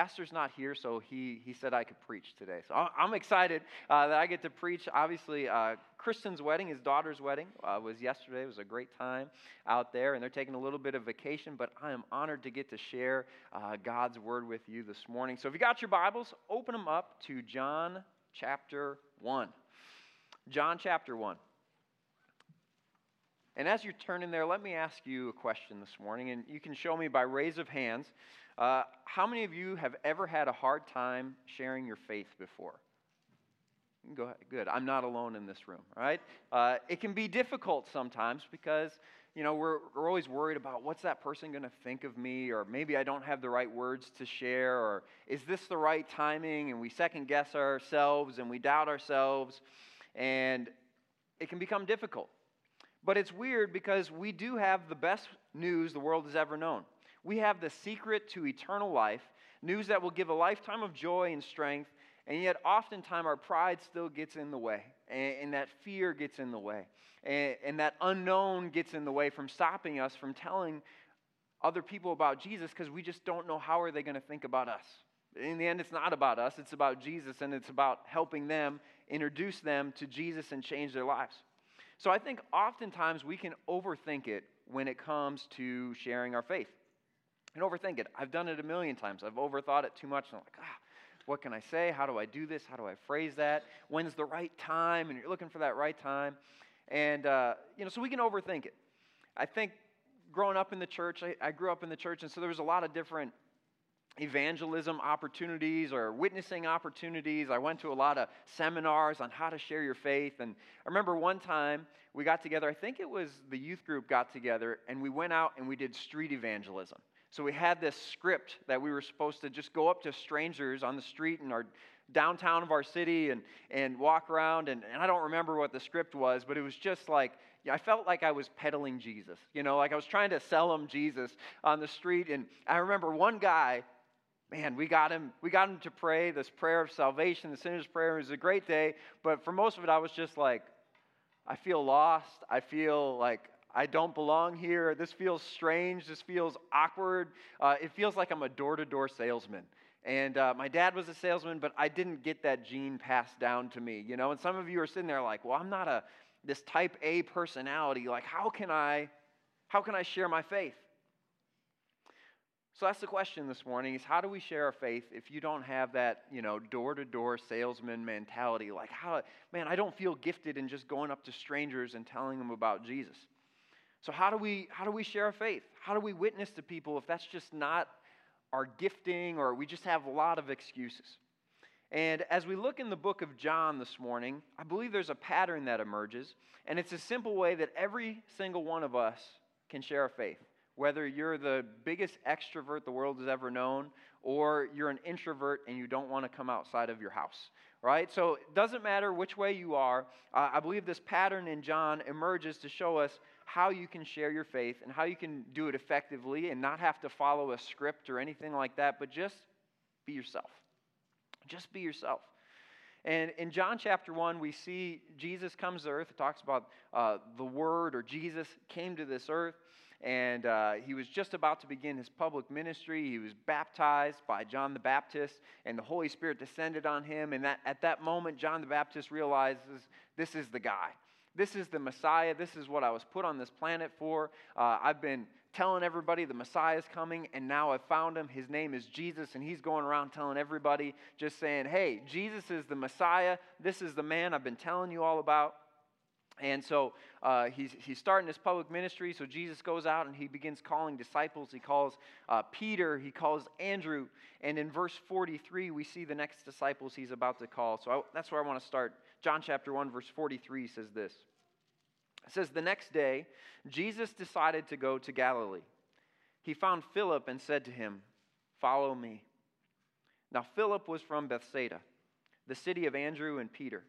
pastor's not here, so he, he said I could preach today. So I'm excited uh, that I get to preach. Obviously, uh, Kristen's wedding, his daughter's wedding, uh, was yesterday. It was a great time out there, and they're taking a little bit of vacation, but I am honored to get to share uh, God's word with you this morning. So if you got your Bibles, open them up to John chapter 1. John chapter 1. And as you're turning there, let me ask you a question this morning, and you can show me by raise of hands. Uh, how many of you have ever had a hard time sharing your faith before? Go ahead. Good. I'm not alone in this room, right? Uh, it can be difficult sometimes because, you know, we're, we're always worried about what's that person going to think of me, or maybe I don't have the right words to share, or is this the right timing? And we second guess ourselves and we doubt ourselves, and it can become difficult. But it's weird because we do have the best news the world has ever known. We have the secret to eternal life, news that will give a lifetime of joy and strength, and yet oftentimes our pride still gets in the way, and, and that fear gets in the way, and, and that unknown gets in the way from stopping us from telling other people about Jesus because we just don't know how are they going to think about us. In the end, it's not about us, it's about Jesus, and it's about helping them introduce them to Jesus and change their lives. So I think oftentimes we can overthink it when it comes to sharing our faith and overthink it. I've done it a million times. I've overthought it too much. And I'm like, ah, what can I say? How do I do this? How do I phrase that? When's the right time? And you're looking for that right time. And, uh, you know, so we can overthink it. I think growing up in the church, I, I grew up in the church, and so there was a lot of different evangelism opportunities or witnessing opportunities. I went to a lot of seminars on how to share your faith. And I remember one time we got together, I think it was the youth group got together, and we went out and we did street evangelism. So we had this script that we were supposed to just go up to strangers on the street in our downtown of our city and, and walk around. And, and I don't remember what the script was, but it was just like, I felt like I was peddling Jesus. You know, like I was trying to sell him Jesus on the street. And I remember one guy, man, we got him, we got him to pray this prayer of salvation, the sinner's prayer. It was a great day. But for most of it, I was just like, I feel lost. I feel like I don't belong here. This feels strange. This feels awkward. Uh, it feels like I'm a door to door salesman. And uh, my dad was a salesman, but I didn't get that gene passed down to me, you know. And some of you are sitting there like, well, I'm not a this type A personality. Like, how can I, how can I share my faith? So that's the question this morning: is how do we share our faith if you don't have that, you know, door to door salesman mentality? Like, how, man, I don't feel gifted in just going up to strangers and telling them about Jesus. So how do we how do we share our faith? How do we witness to people if that's just not our gifting or we just have a lot of excuses? And as we look in the book of John this morning, I believe there's a pattern that emerges, and it's a simple way that every single one of us can share our faith. Whether you're the biggest extrovert the world has ever known, or you're an introvert and you don't want to come outside of your house, right? So it doesn't matter which way you are. Uh, I believe this pattern in John emerges to show us how you can share your faith and how you can do it effectively and not have to follow a script or anything like that, but just be yourself. Just be yourself. And in John chapter 1, we see Jesus comes to earth. It talks about uh, the Word or Jesus came to this earth, and uh, he was just about to begin his public ministry. He was baptized by John the Baptist, and the Holy Spirit descended on him. And that, at that moment, John the Baptist realizes this is the guy. This is the Messiah. This is what I was put on this planet for. Uh, I've been telling everybody the Messiah is coming, and now I've found him. His name is Jesus, and he's going around telling everybody, just saying, hey, Jesus is the Messiah. This is the man I've been telling you all about. And so uh, he's, he's starting his public ministry. So Jesus goes out and he begins calling disciples. He calls uh, Peter, he calls Andrew. And in verse 43, we see the next disciples he's about to call. So I, that's where I want to start. John chapter 1, verse 43 says this It says, The next day, Jesus decided to go to Galilee. He found Philip and said to him, Follow me. Now, Philip was from Bethsaida, the city of Andrew and Peter.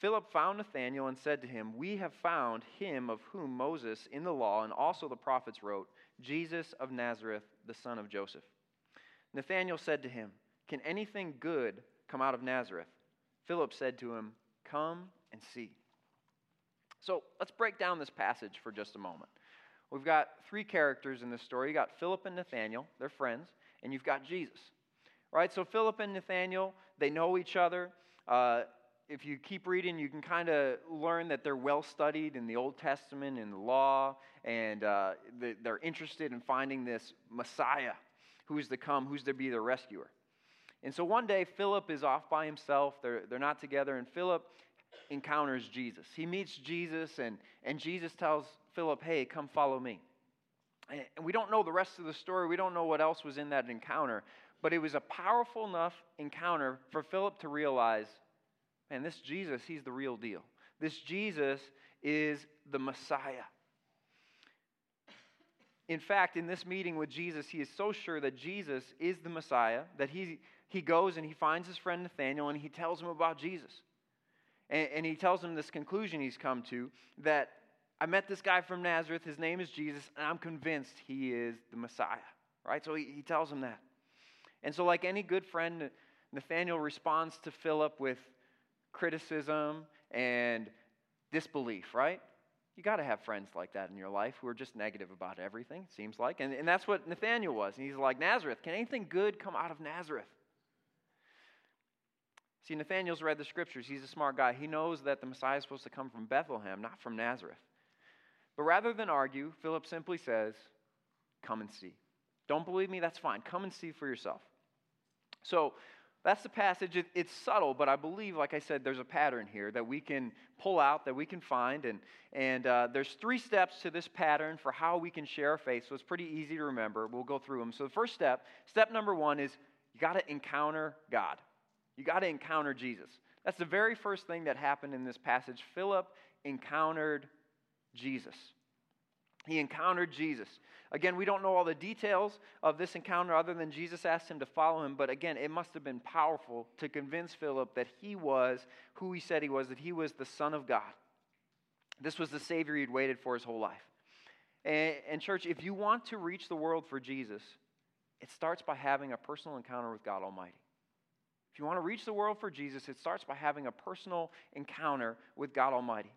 Philip found Nathanael and said to him, We have found him of whom Moses in the law and also the prophets wrote, Jesus of Nazareth, the son of Joseph. Nathanael said to him, Can anything good come out of Nazareth? Philip said to him, Come and see. So let's break down this passage for just a moment. We've got three characters in this story. you've got Philip and Nathanael, they're friends, and you've got Jesus. Right? So Philip and Nathaniel, they know each other. Uh, if you keep reading, you can kind of learn that they're well studied in the Old Testament and the law, and uh, they're interested in finding this Messiah who's to come, who's to be the rescuer. And so one day, Philip is off by himself. They're, they're not together, and Philip encounters Jesus. He meets Jesus, and, and Jesus tells Philip, Hey, come follow me. And we don't know the rest of the story. We don't know what else was in that encounter. But it was a powerful enough encounter for Philip to realize man, this Jesus, he's the real deal. This Jesus is the Messiah. In fact, in this meeting with Jesus, he is so sure that Jesus is the Messiah that he, he goes and he finds his friend Nathaniel and he tells him about Jesus. And, and he tells him this conclusion he's come to that I met this guy from Nazareth, his name is Jesus, and I'm convinced he is the Messiah. Right? So he, he tells him that. And so, like any good friend, Nathaniel responds to Philip with criticism and disbelief, right? You got to have friends like that in your life who are just negative about everything, it seems like. And, and that's what Nathaniel was. And he's like, Nazareth, can anything good come out of Nazareth? See, Nathaniel's read the scriptures. He's a smart guy. He knows that the Messiah is supposed to come from Bethlehem, not from Nazareth. But rather than argue, Philip simply says, Come and see. Don't believe me? That's fine. Come and see for yourself. So that's the passage. It, it's subtle, but I believe, like I said, there's a pattern here that we can pull out, that we can find. And, and uh, there's three steps to this pattern for how we can share our faith. So it's pretty easy to remember. We'll go through them. So the first step, step number one, is you got to encounter God. You got to encounter Jesus. That's the very first thing that happened in this passage. Philip encountered Jesus. He encountered Jesus. Again, we don't know all the details of this encounter other than Jesus asked him to follow him, but again, it must have been powerful to convince Philip that he was who he said he was, that he was the Son of God. This was the Savior he'd waited for his whole life. And, and church, if you want to reach the world for Jesus, it starts by having a personal encounter with God Almighty. If you want to reach the world for Jesus, it starts by having a personal encounter with God Almighty.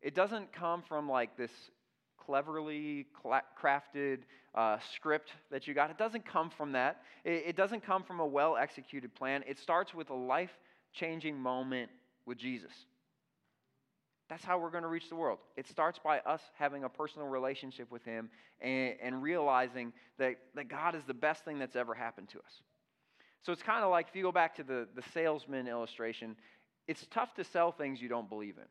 It doesn't come from like this cleverly crafted uh, script that you got. It doesn't come from that. It, it doesn't come from a well executed plan. It starts with a life changing moment with Jesus. That's how we're going to reach the world. It starts by us having a personal relationship with Him and, and realizing that, that God is the best thing that's ever happened to us. So it's kind of like if you go back to the, the salesman illustration, it's tough to sell things you don't believe in.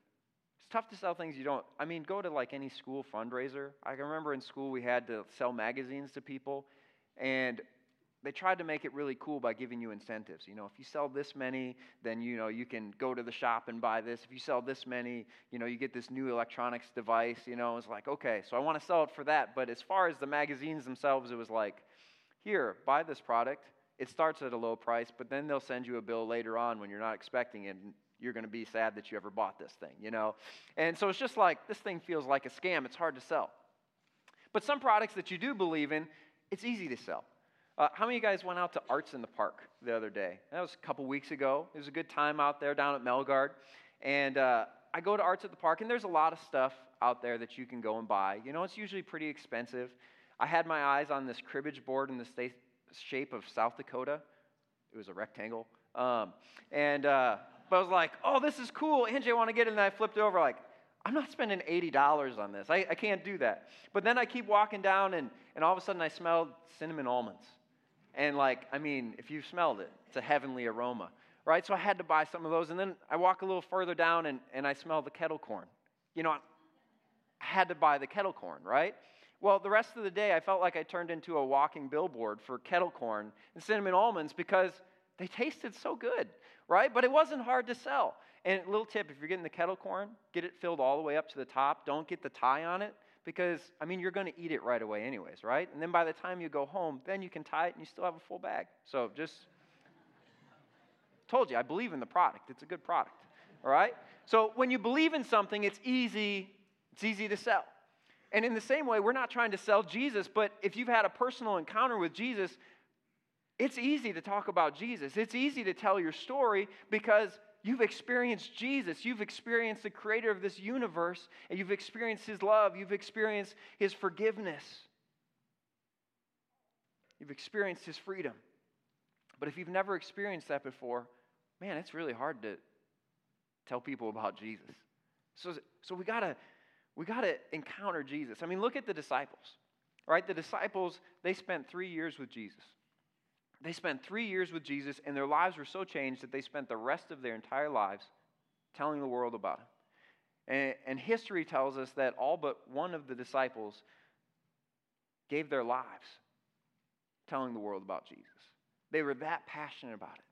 Tough to sell things you don't. I mean, go to like any school fundraiser. I can remember in school we had to sell magazines to people, and they tried to make it really cool by giving you incentives. You know, if you sell this many, then you know you can go to the shop and buy this. If you sell this many, you know, you get this new electronics device. You know, it's like okay, so I want to sell it for that. But as far as the magazines themselves, it was like, here, buy this product. It starts at a low price, but then they'll send you a bill later on when you're not expecting it, you're going to be sad that you ever bought this thing, you know? And so it's just like, this thing feels like a scam. It's hard to sell. But some products that you do believe in, it's easy to sell. Uh, how many of you guys went out to Arts in the Park the other day? That was a couple weeks ago. It was a good time out there down at Melgaard. And uh, I go to Arts at the Park, and there's a lot of stuff out there that you can go and buy. You know, it's usually pretty expensive. I had my eyes on this cribbage board in the state, shape of South Dakota. It was a rectangle. Um, and uh, but I was like, oh, this is cool. Angie, I want to get it. And I flipped it over, like, I'm not spending $80 on this. I, I can't do that. But then I keep walking down, and, and all of a sudden I smelled cinnamon almonds. And, like, I mean, if you've smelled it, it's a heavenly aroma, right? So I had to buy some of those. And then I walk a little further down, and, and I smell the kettle corn. You know, I had to buy the kettle corn, right? Well, the rest of the day, I felt like I turned into a walking billboard for kettle corn and cinnamon almonds because they tasted so good right? But it wasn't hard to sell. And a little tip if you're getting the kettle corn, get it filled all the way up to the top. Don't get the tie on it because, I mean, you're going to eat it right away, anyways, right? And then by the time you go home, then you can tie it and you still have a full bag. So just told you, I believe in the product. It's a good product, all right? So when you believe in something, it's easy, it's easy to sell. And in the same way, we're not trying to sell Jesus, but if you've had a personal encounter with Jesus, it's easy to talk about Jesus. It's easy to tell your story because you've experienced Jesus. You've experienced the creator of this universe, and you've experienced his love. You've experienced his forgiveness. You've experienced his freedom. But if you've never experienced that before, man, it's really hard to tell people about Jesus. So, so we gotta we gotta encounter Jesus. I mean, look at the disciples. Right? The disciples, they spent three years with Jesus. They spent three years with Jesus, and their lives were so changed that they spent the rest of their entire lives telling the world about him. And, and history tells us that all but one of the disciples gave their lives telling the world about Jesus. They were that passionate about it.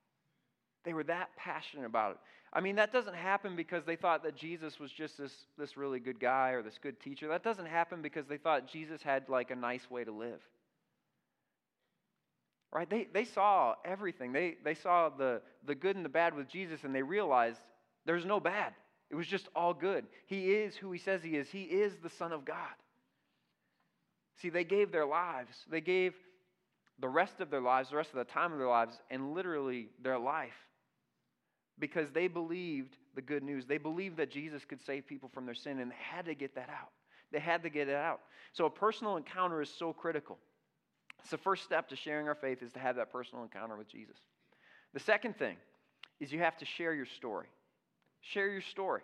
They were that passionate about it. I mean, that doesn't happen because they thought that Jesus was just this, this really good guy or this good teacher. That doesn't happen because they thought Jesus had like a nice way to live. Right? They, they saw everything. They, they saw the, the good and the bad with Jesus, and they realized there's no bad. It was just all good. He is who he says he is. He is the Son of God. See, they gave their lives. They gave the rest of their lives, the rest of the time of their lives, and literally their life because they believed the good news. They believed that Jesus could save people from their sin, and they had to get that out. They had to get it out. So a personal encounter is so critical. It's the first step to sharing our faith is to have that personal encounter with Jesus. The second thing is you have to share your story. Share your story.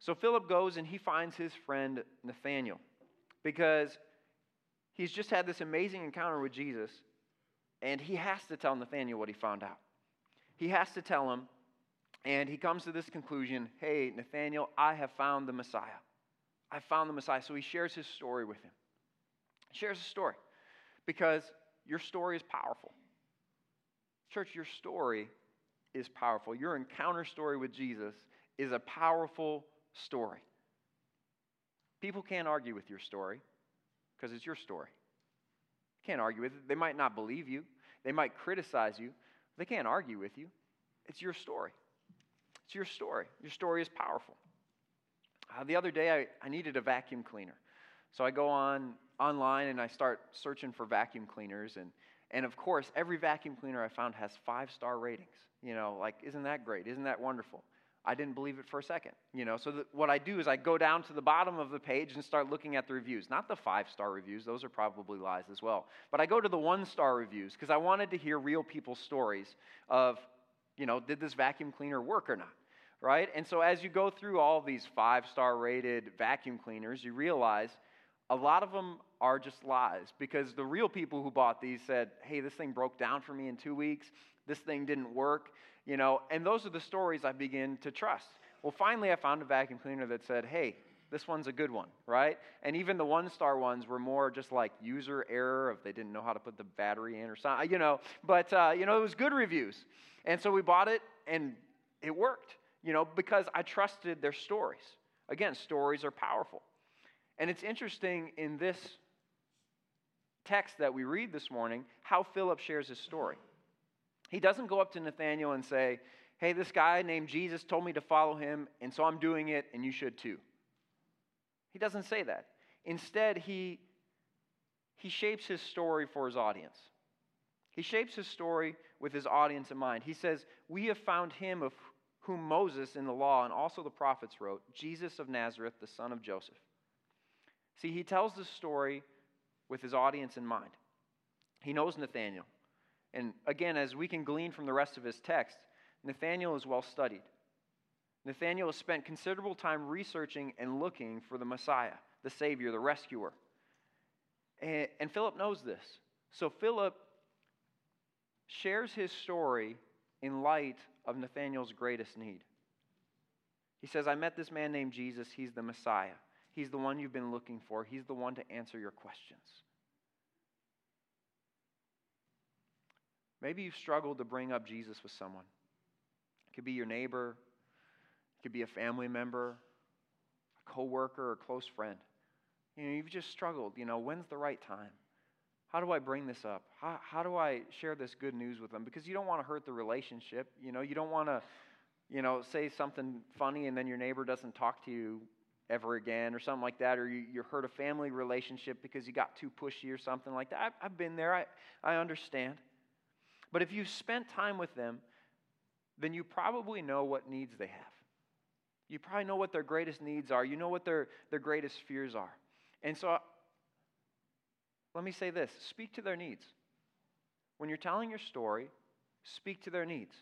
So Philip goes and he finds his friend Nathaniel because he's just had this amazing encounter with Jesus and he has to tell Nathaniel what he found out. He has to tell him, and he comes to this conclusion hey, Nathaniel, I have found the Messiah. I found the Messiah. So he shares his story with him. He shares his story because your story is powerful. Church, your story is powerful. Your encounter story with Jesus is a powerful story. People can't argue with your story because it's your story. Can't argue with it. They might not believe you, they might criticize you, they can't argue with you. It's your story. It's your story. Your story is powerful. Uh, the other day, I, I needed a vacuum cleaner. So I go on online and I start searching for vacuum cleaners. And, and of course, every vacuum cleaner I found has five star ratings. You know, like, isn't that great? Isn't that wonderful? I didn't believe it for a second. You know, so what I do is I go down to the bottom of the page and start looking at the reviews. Not the five star reviews, those are probably lies as well. But I go to the one star reviews because I wanted to hear real people's stories of, you know, did this vacuum cleaner work or not? Right? And so as you go through all these five star rated vacuum cleaners, you realize a lot of them are just lies because the real people who bought these said, hey, this thing broke down for me in two weeks. This thing didn't work you know, and those are the stories I begin to trust. Well, finally, I found a vacuum cleaner that said, hey, this one's a good one, right? And even the one star ones were more just like user error if they didn't know how to put the battery in or something, you know. But, uh, you know, it was good reviews. And so we bought it and it worked, you know, because I trusted their stories. Again, stories are powerful. And it's interesting in this text that we read this morning how Philip shares his story. He doesn't go up to Nathanael and say, Hey, this guy named Jesus told me to follow him, and so I'm doing it, and you should too. He doesn't say that. Instead, he, he shapes his story for his audience. He shapes his story with his audience in mind. He says, We have found him of whom Moses in the law and also the prophets wrote, Jesus of Nazareth, the son of Joseph. See, he tells this story with his audience in mind. He knows Nathanael. And again, as we can glean from the rest of his text, Nathanael is well studied. Nathanael has spent considerable time researching and looking for the Messiah, the Savior, the rescuer. And, and Philip knows this. So Philip shares his story in light of Nathanael's greatest need. He says, I met this man named Jesus. He's the Messiah. He's the one you've been looking for. He's the one to answer your questions. Maybe you've struggled to bring up Jesus with someone. It could be your neighbor, it could be a family member, a coworker, or a close friend. You know, you've just struggled. You know, when's the right time? How do I bring this up? How, how do I share this good news with them? Because you don't want to hurt the relationship. You know, you don't want to, you know, say something funny and then your neighbor doesn't talk to you ever again or something like that, or you, you hurt a family relationship because you got too pushy or something like that. I've, I've been there. I, I understand. But if you've spent time with them, then you probably know what needs they have. You probably know what their greatest needs are. You know what their, their greatest fears are. And so, let me say this speak to their needs. When you're telling your story, speak to their needs.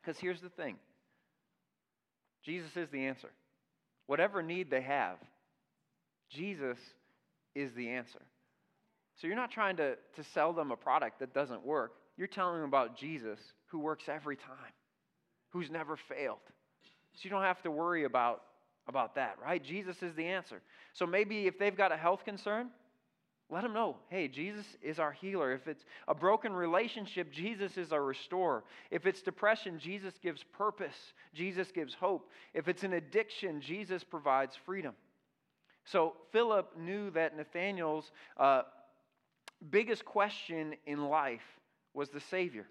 Because here's the thing Jesus is the answer. Whatever need they have, Jesus is the answer. So you're not trying to, to sell them a product that doesn't work. You're telling them about Jesus who works every time, who's never failed. So you don't have to worry about, about that, right? Jesus is the answer. So maybe if they've got a health concern, let them know hey, Jesus is our healer. If it's a broken relationship, Jesus is our restorer. If it's depression, Jesus gives purpose, Jesus gives hope. If it's an addiction, Jesus provides freedom. So Philip knew that Nathanael's uh, biggest question in life was the Savior.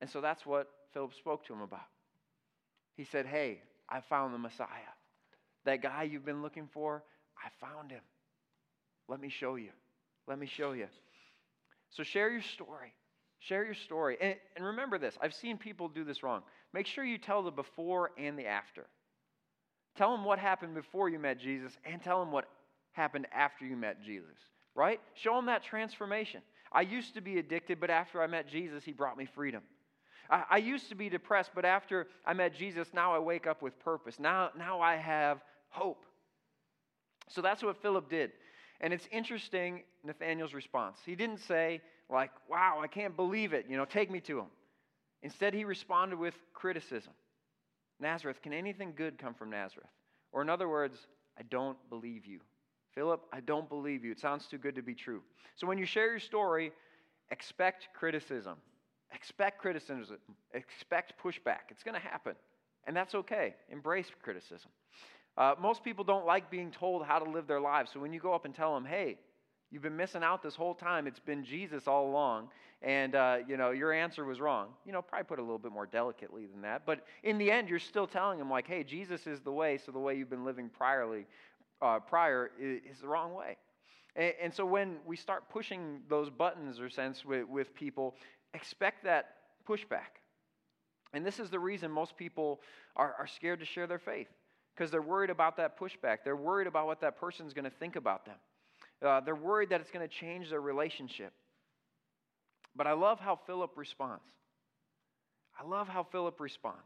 And so that's what Philip spoke to him about. He said, Hey, I found the Messiah. That guy you've been looking for, I found him. Let me show you. Let me show you. So share your story. Share your story. And, and remember this I've seen people do this wrong. Make sure you tell the before and the after. Tell them what happened before you met Jesus and tell them what happened after you met Jesus, right? Show them that transformation. I used to be addicted, but after I met Jesus, he brought me freedom. I, I used to be depressed, but after I met Jesus, now I wake up with purpose. Now, now I have hope. So that's what Philip did. And it's interesting, Nathaniel's response. He didn't say, like, wow, I can't believe it, you know, take me to him. Instead, he responded with criticism. Nazareth, can anything good come from Nazareth? Or, in other words, I don't believe you. Philip, I don't believe you. It sounds too good to be true. So, when you share your story, expect criticism. Expect criticism. Expect pushback. It's going to happen. And that's okay. Embrace criticism. Uh, most people don't like being told how to live their lives. So when you go up and tell them, hey, you've been missing out this whole time, it's been Jesus all along, and uh, you know your answer was wrong. You know, probably put a little bit more delicately than that. But in the end, you're still telling them like, hey, Jesus is the way. So the way you've been living priorly, uh, prior is, the wrong way. And, and, so when we start pushing those buttons or sense with, with people, expect that pushback. And this is the reason most people are, are scared to share their faith because they're worried about that pushback. They're worried about what that person's going to think about them. Uh, they're worried that it's going to change their relationship. But I love how Philip responds. I love how Philip responds.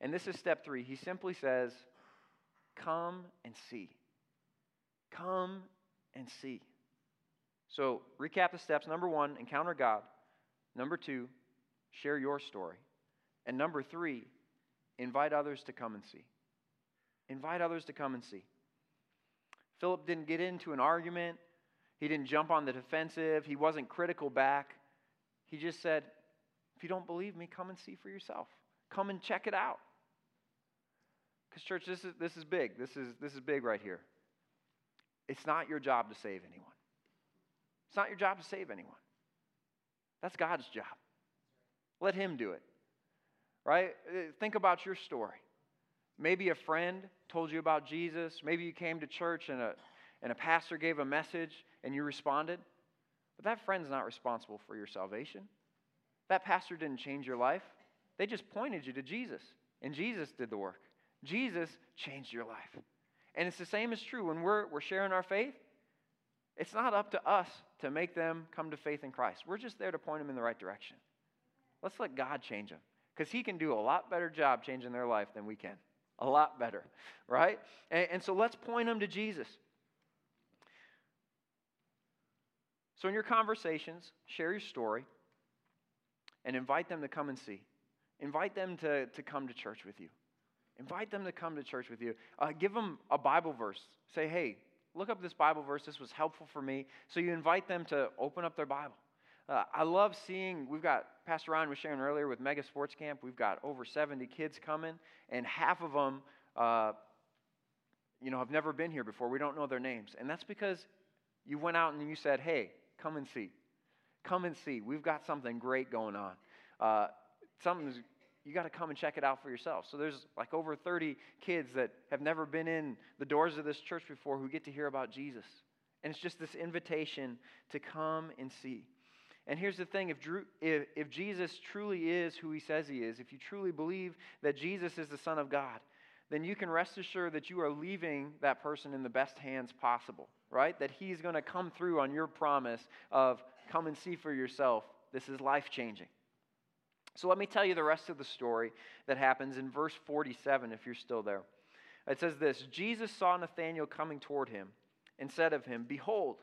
And this is step three. He simply says, Come and see. Come and see. So, recap the steps. Number one, encounter God. Number two, share your story. And number three, invite others to come and see. Invite others to come and see. Philip didn't get into an argument. He didn't jump on the defensive. He wasn't critical back. He just said, If you don't believe me, come and see for yourself. Come and check it out. Because, church, this is, this is big. This is, this is big right here. It's not your job to save anyone. It's not your job to save anyone. That's God's job. Let Him do it. Right? Uh, think about your story. Maybe a friend told you about Jesus. Maybe you came to church and a, and a pastor gave a message and you responded. But that friend's not responsible for your salvation. That pastor didn't change your life. They just pointed you to Jesus, and Jesus did the work. Jesus changed your life. And it's the same as true when we're, we're sharing our faith. It's not up to us to make them come to faith in Christ. We're just there to point them in the right direction. Let's let God change them because He can do a lot better job changing their life than we can a lot better, right? And, and, so let's point them to Jesus. So, in your conversations, share your story and invite them to come and see. Invite them to, to come to church with you. Invite them to come to church with you. Uh, give them a Bible verse. Say, hey, look up this Bible verse. This was helpful for me. So, you invite them to open up their Bible. Uh, I love seeing, we've got, Pastor Ryan was sharing earlier with Mega Sports Camp, we've got over 70 kids coming, and half of them, uh, you know, have never been here before. We don't know their names. And that's because you went out and you said, hey, come and see. Come and see. We've got something great going on. Uh, something's, you got to come and check it out for yourself. So there's like over 30 kids that have never been in the doors of this church before who get to hear about Jesus. And it's just this invitation to come and see. And here's the thing if, if, if, Jesus truly is who he says he is, if you truly believe that Jesus is the Son of God, then you can rest assured that you are leaving that person in the best hands possible, right? That he's going to come through on your promise of come and see for yourself This is life changing. So let me tell you the rest of the story that happens in verse 47 if you're still there. It says this Jesus saw Nathanael coming toward him and said of him, Behold,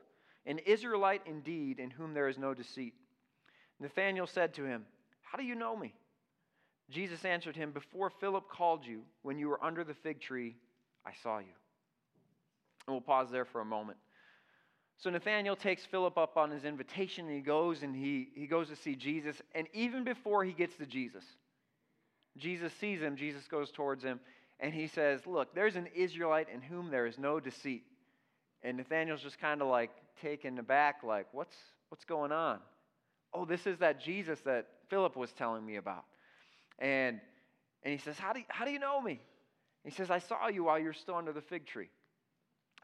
an Israelite indeed, in whom there is no deceit. Nathanael said to him, How do you know me? Jesus answered him, Before Philip called you, when you were under the fig tree, I saw you. And we'll pause there for a moment. So Nathanael takes Philip up on his invitation and he goes and he, he goes to see Jesus. And even before he gets to Jesus, Jesus sees him, Jesus goes towards him, and he says, Look, there's an Israelite in whom there is no deceit. And Nathanael's just kind of like taken aback, like, what's, what's going on? Oh, this is that Jesus that Philip was telling me about. And, and he says, how do, you, how do you know me? He says, I saw you while you're still under the fig tree.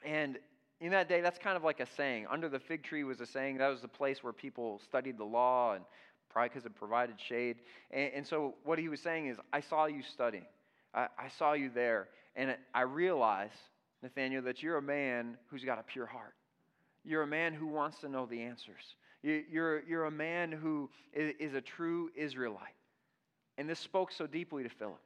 And in that day, that's kind of like a saying. Under the fig tree was a saying. That was the place where people studied the law and probably because it provided shade. And, and, so what he was saying is, I saw you studying. I, I saw you there. And I realize, Nathaniel, that you're a man who's got a pure heart. You're a man who wants to know the answers. You're, you're a man who is, a true Israelite. And this spoke so deeply to Philip,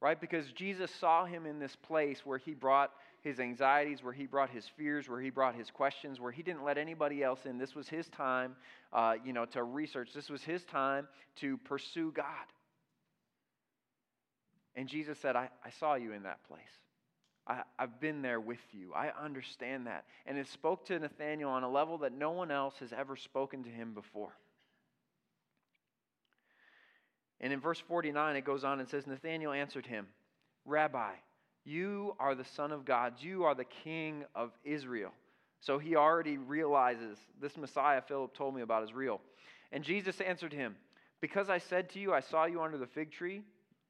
right? Because Jesus saw him in this place where he brought his anxieties, where he brought his fears, where he brought his questions, where he didn't let anybody else in. This was his time, uh, you know, to research. This was his time to pursue God. And Jesus said, I, I saw you in that place. I, have been there with you. I understand that. And it spoke to Nathanael on a level that no one else has ever spoken to him before. And in verse 49, it goes on and says, Nathanael answered him, Rabbi, you are the Son of God. You are the King of Israel. So he already realizes this Messiah Philip told me about is real. And Jesus answered him, Because I said to you, I saw you under the fig tree,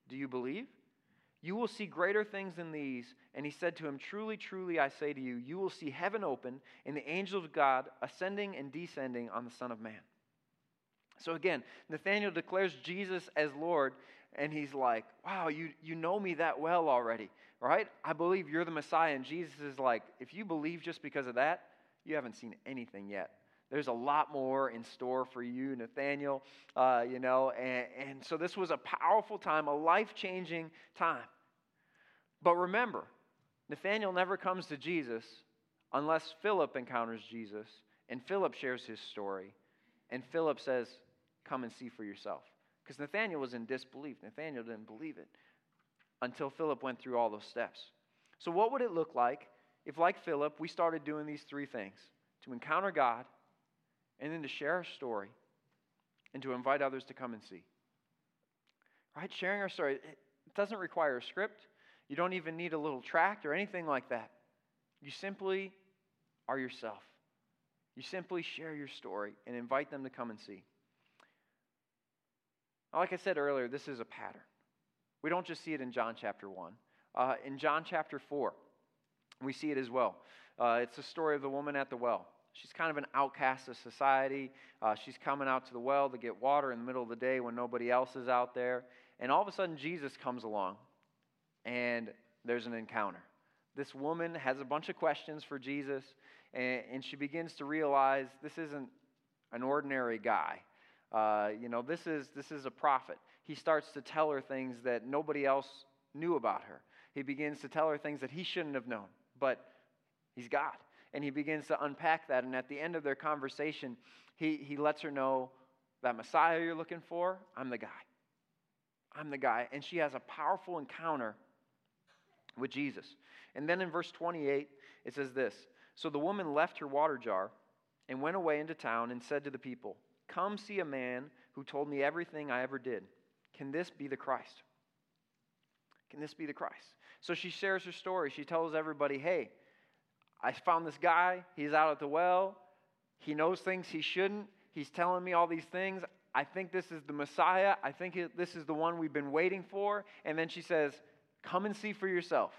do you believe? You will see greater things than these. And he said to him, Truly, truly, I say to you, you will see heaven open and the angels of God ascending and descending on the Son of Man. So again, Nathanael declares Jesus as Lord, and he's like, Wow, you, you know me that well already right? I believe you're the Messiah. And Jesus is like, if you believe just because of that, you haven't seen anything yet. There's a lot more in store for you, Nathaniel, uh, you know. And, and so this was a powerful time, a life changing time. But remember, Nathaniel never comes to Jesus unless Philip encounters Jesus and Philip shares his story. And Philip says, Come and see for yourself. Because Nathaniel was in disbelief. Nathaniel didn't believe it until Philip went through all those steps. So, what would it look like if, like Philip, we started doing these three things to encounter God, and then to share our story, and to invite others to come and see? Right? Sharing our story, it doesn't require a script. You don't even need a little tract or anything like that. You simply are yourself. You simply share your story and invite them to come and see. Like I said earlier, this is a pattern. We don't just see it in John chapter 1. Uh, in John chapter 4, we see it as well. Uh, it's the story of the woman at the well. She's kind of an outcast of society. Uh, she's coming out to the well to get water in the middle of the day when nobody else is out there. And all of a sudden, Jesus comes along, and there's an encounter. This woman has a bunch of questions for Jesus, and, and she begins to realize this isn't an ordinary guy. Uh, you know, this is, this is a prophet he starts to tell her things that nobody else knew about her. He begins to tell her things that he shouldn't have known, but he's God. And he begins to unpack that. And at the end of their conversation, he, he lets her know that Messiah you're looking for, I'm the guy. I'm the guy. And she has a powerful encounter with Jesus. And then in verse 28, it says this So the woman left her water jar and went away into town and said to the people, Come see a man who told me everything I ever did. Can this be the Christ? Can this be the Christ? So she shares her story. She tells everybody, hey, I found this guy. He's out at the well. He knows things he shouldn't. He's telling me all these things. I think this is the Messiah. I think this is the one we've been waiting for. And then she says, Come and see for yourself,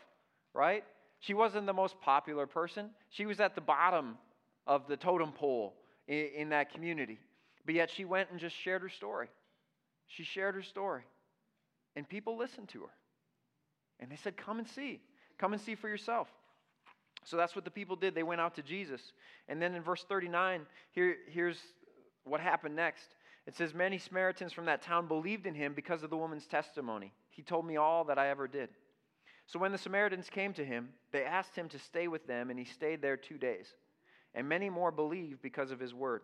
right? She wasn't the most popular person. She was at the bottom of the totem pole in, in that community. But yet she went and just shared her story. She shared her story, and people listened to her. And they said, Come and see. Come and see for yourself. So that's what the people did. They went out to Jesus. And then in verse 39, here, here's what happened next. It says, Many Samaritans from that town believed in him because of the woman's testimony. He told me all that I ever did. So when the Samaritans came to him, they asked him to stay with them, and he stayed there two days. And many more believed because of his word.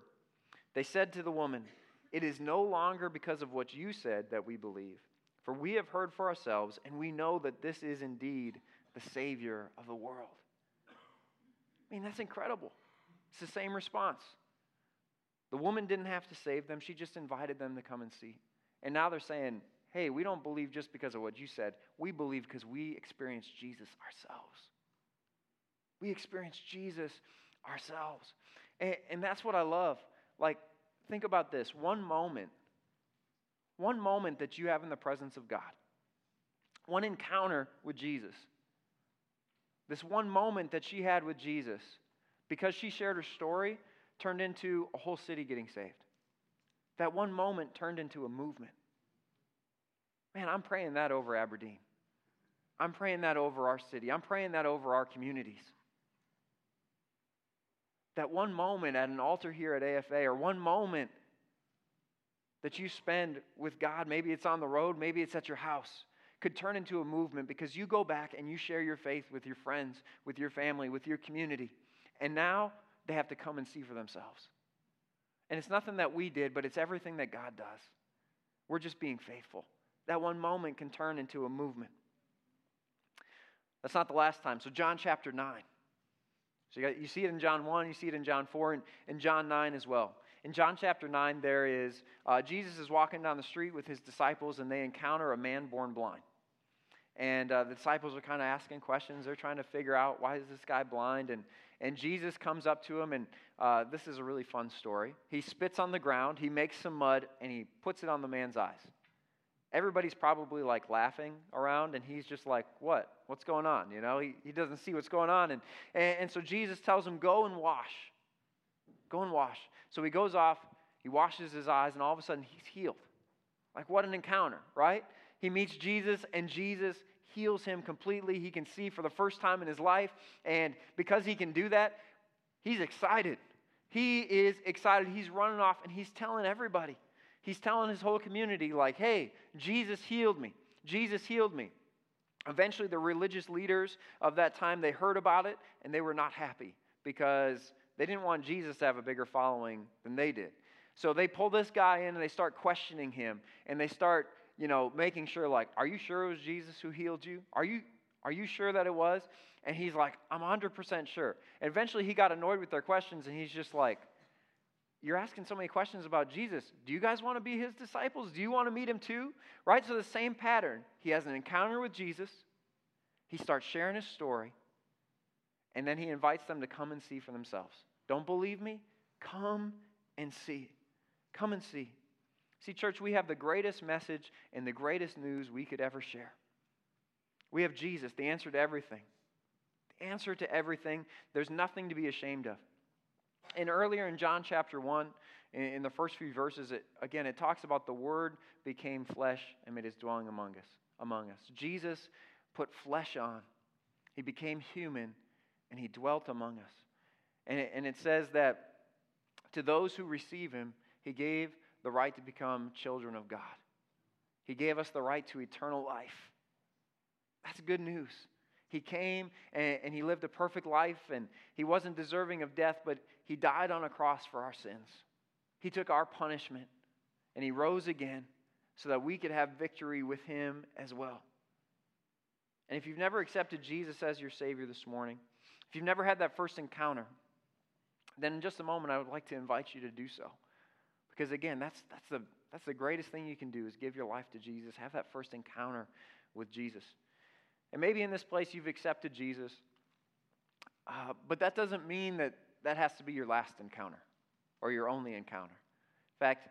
They said to the woman, It is no longer because of what you said that we believe, for we have heard for ourselves, and we know that this is indeed the Savior of the world. I mean, that's incredible. It's the same response. The woman didn't have to save them, she just invited them to come and see. And now they're saying, hey, we don't believe just because of what you said. We believe because we experienced Jesus ourselves. We experienced Jesus ourselves. And, and that's what I love. Like, think about this one moment, one moment that you have in the presence of God, one encounter with Jesus. This one moment that she had with Jesus, because she shared her story, turned into a whole city getting saved. That one moment turned into a movement. Man, I'm praying that over Aberdeen. I'm praying that over our city. I'm praying that over our communities. That one moment at an altar here at AFA, or one moment that you spend with God, maybe it's on the road, maybe it's at your house, could turn into a movement because you go back and you share your faith with your friends, with your family, with your community. And now they have to come and see for themselves. And it's nothing that we did, but it's everything that God does. We're just being faithful that one moment can turn into a movement. That's not the last time. So, John chapter 9. So, you, got, you see it in John 1, you see it in John 4, and in John 9 as well. In John chapter 9, there is uh, Jesus is walking down the street with his disciples, and they encounter a man born blind. And uh, the disciples are kind of asking questions. They're trying to figure out why is this guy blind? And, and Jesus comes up to him, and uh, this is a really fun story. He spits on the ground, he makes some mud, and he puts it on the man's eyes everybody's probably like laughing around and he's just like what? What's going on? You know he, he doesn't see what's going on and, and, and so jesus tells him go and wash. Go and wash. So he goes off he washes his eyes and all of a sudden he's healed. Like what an encounter right? He meets jesus and jesus heals him completely. He can see for the first time in his life and because he can do that he's excited. He is excited. He's running off and he's telling everybody He's telling his whole community, like, hey, Jesus healed me. Jesus healed me. Eventually, the religious leaders of that time, they heard about it and they were not happy because they didn't want Jesus to have a bigger following than they did. So they pull this guy in and they start questioning him and they start, you know, making sure, like, are you sure it was Jesus who healed you? Are you, are you sure that it was? And he's like, I'm 100% sure. And eventually he got annoyed with their questions and he's just like, you're asking so many questions about Jesus. Do you guys want to be his disciples? Do you want to meet him too? Right? So, the same pattern. He has an encounter with Jesus, he starts sharing his story, and then he invites them to come and see for themselves. Don't believe me? Come and see. Come and see. See, church, we have the greatest message and the greatest news we could ever share. We have Jesus, the answer to everything. The answer to everything. There's nothing to be ashamed of. And earlier in John chapter 1, in the first few verses, it, again, it talks about the Word became flesh and made his dwelling among us. Among us. Jesus put flesh on. He became human and he dwelt among us. And it, and it says that to those who receive him, he gave the right to become children of God. He gave us the right to eternal life. That's good news. He came and, and, he lived a perfect life, and he wasn't deserving of death, but he died on a cross for our sins. He took our punishment, and he rose again so that we could have victory with him as well. And if you've never accepted Jesus as your Savior this morning, if you've never had that first encounter, then in just a moment I would like to invite you to do so. Because again, that's, that's, the, that's the greatest thing you can do is give your life to Jesus, have that first encounter with Jesus. And maybe in this place you've accepted Jesus, uh, but that doesn't mean that that has to be your last encounter or your only encounter. In fact,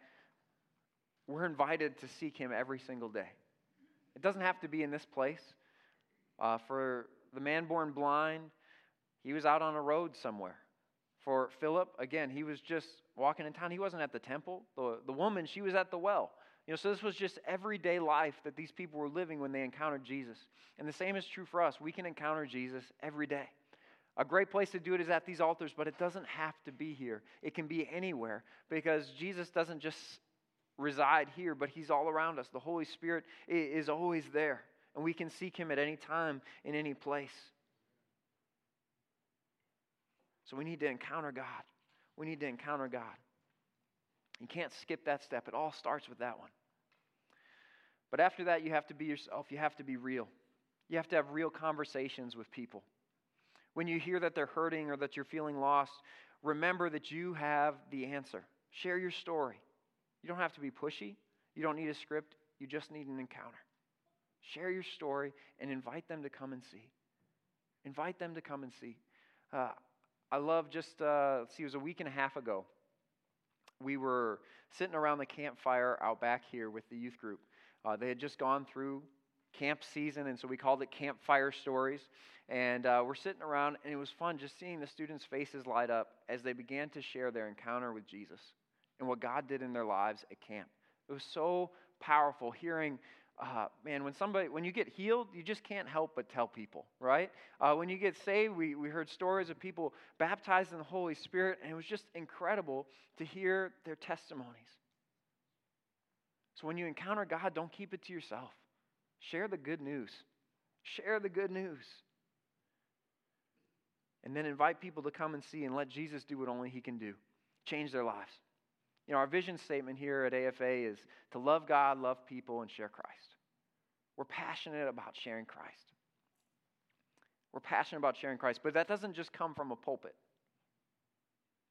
we're invited to seek Him every single day. It doesn't have to be in this place. Uh, for the man born blind, he was out on a road somewhere. For Philip, again, he was just walking in town. He wasn't at the temple. The, the woman, she was at the well. You know, so this was just everyday life that these people were living when they encountered Jesus. And the same is true for us. We can encounter Jesus every day. A great place to do it is at these altars, but it doesn't have to be here. It can be anywhere because Jesus doesn't just reside here, but He's all around us. The Holy Spirit is always there, and we can seek Him at any time, in any place. So we need to encounter God. We need to encounter God. You can't skip that step. It all starts with that one. But after that, you have to be yourself. You have to be real. You have to have real conversations with people. When you hear that they're hurting or that you're feeling lost, remember that you have the answer. Share your story. You don't have to be pushy. You don't need a script. You just need an encounter. Share your story and invite them to come and see. Invite them to come and see. Uh, I love just, uh, see, it was a week and a half ago. We were sitting around the campfire out back here with the youth group. Uh, they had just gone through camp season, and so we called it Campfire Stories. And uh, we're sitting around, and it was fun just seeing the students' faces light up as they began to share their encounter with Jesus and what God did in their lives at camp. It was so powerful hearing. Uh, man, when somebody, when you get healed, you just can't help but tell people, right? Uh, when you get saved, we, we heard stories of people baptized in the Holy Spirit, and it was just incredible to hear their testimonies. So when you encounter God, don't keep it to yourself. Share the good news. Share the good news. And then invite people to come and see and let Jesus do what only He can do change their lives. You know, our vision statement here at AFA is to love God, love people, and share Christ. We're passionate about sharing Christ. We're passionate about sharing Christ, but that doesn't just come from a pulpit.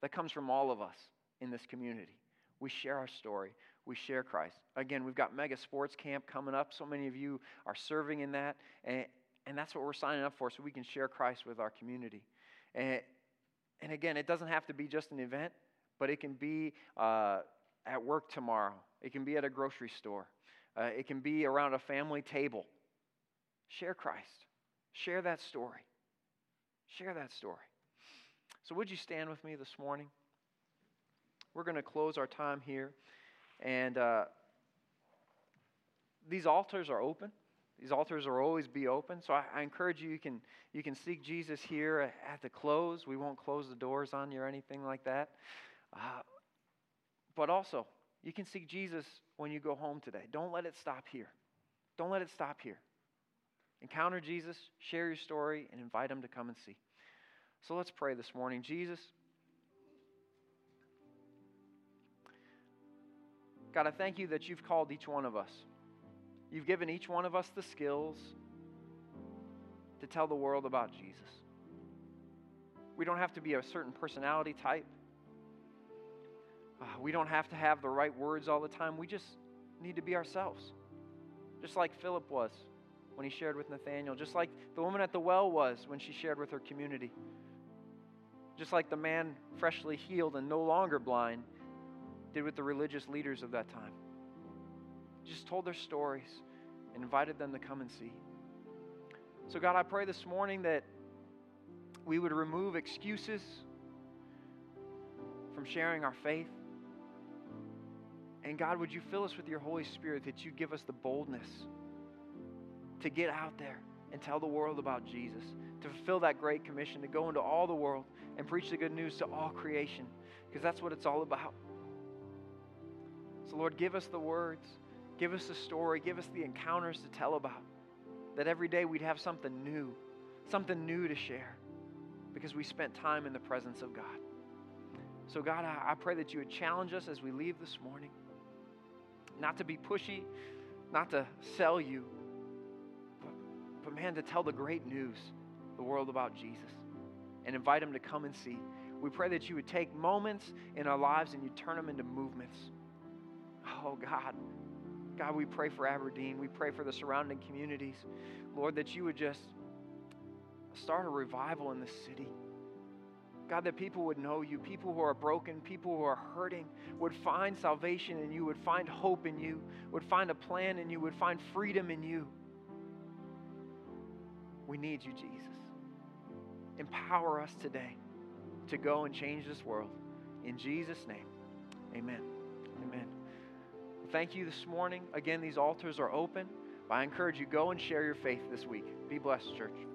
That comes from all of us in this community. We share our story we share Christ. Again, we've got Mega Sports Camp coming up. So many of you are serving in that. And, and that's what we're signing up for so we can share Christ with our community. And, and again, it doesn't have to be just an event, but it can be uh, at work tomorrow, it can be at a grocery store, uh, it can be around a family table. Share Christ, share that story. Share that story. So, would you stand with me this morning? We're going to close our time here. And uh, these altars are open. These altars will always be open. So I, I, encourage you, you can, you can seek Jesus here at the close. We won't close the doors on you or anything like that. Uh, but also, you can seek Jesus when you go home today. Don't let it stop here. Don't let it stop here. Encounter Jesus, share your story, and invite him to come and see. So let's pray this morning. Jesus, God, I thank you that you've called each one of us. You've given each one of us the skills to tell the world about Jesus. We don't have to be a certain personality type. Uh, we don't have to have the right words all the time. We just need to be ourselves. Just like Philip was when he shared with Nathanael, just like the woman at the well was when she shared with her community, just like the man freshly healed and no longer blind did with the religious leaders of that time. Just told their stories and invited them to come and see. So, God, I pray this morning that we would remove excuses from sharing our faith. And God, would you fill us with your Holy Spirit that you give us the boldness to get out there and tell the world about Jesus, to fulfill that great commission, to go into all the world and preach the good news to all creation, because that's what it's all about. So, Lord, give us the words, give us the story, give us the encounters to tell about. That every day we'd have something new, something new to share because we spent time in the presence of God. So, God, I, pray that you would challenge us as we leave this morning not to be pushy, not to sell you, but, but man, to tell the great news, the world about Jesus, and invite them to come and see. We pray that you would take moments in our lives and you turn them into movements Oh, God. God, we pray for Aberdeen. We pray for the surrounding communities. Lord, that you would just start a revival in the city. God, that people would know you, people who are broken, people who are hurting, would find salvation in you, would find hope in you, would find a plan in you, would find freedom in you. We need you, Jesus. Empower us today to go and change this world. In Jesus' name, amen. Amen thank you this morning. Again, these altars are open. I encourage you, go and share your faith this week. Be blessed, church.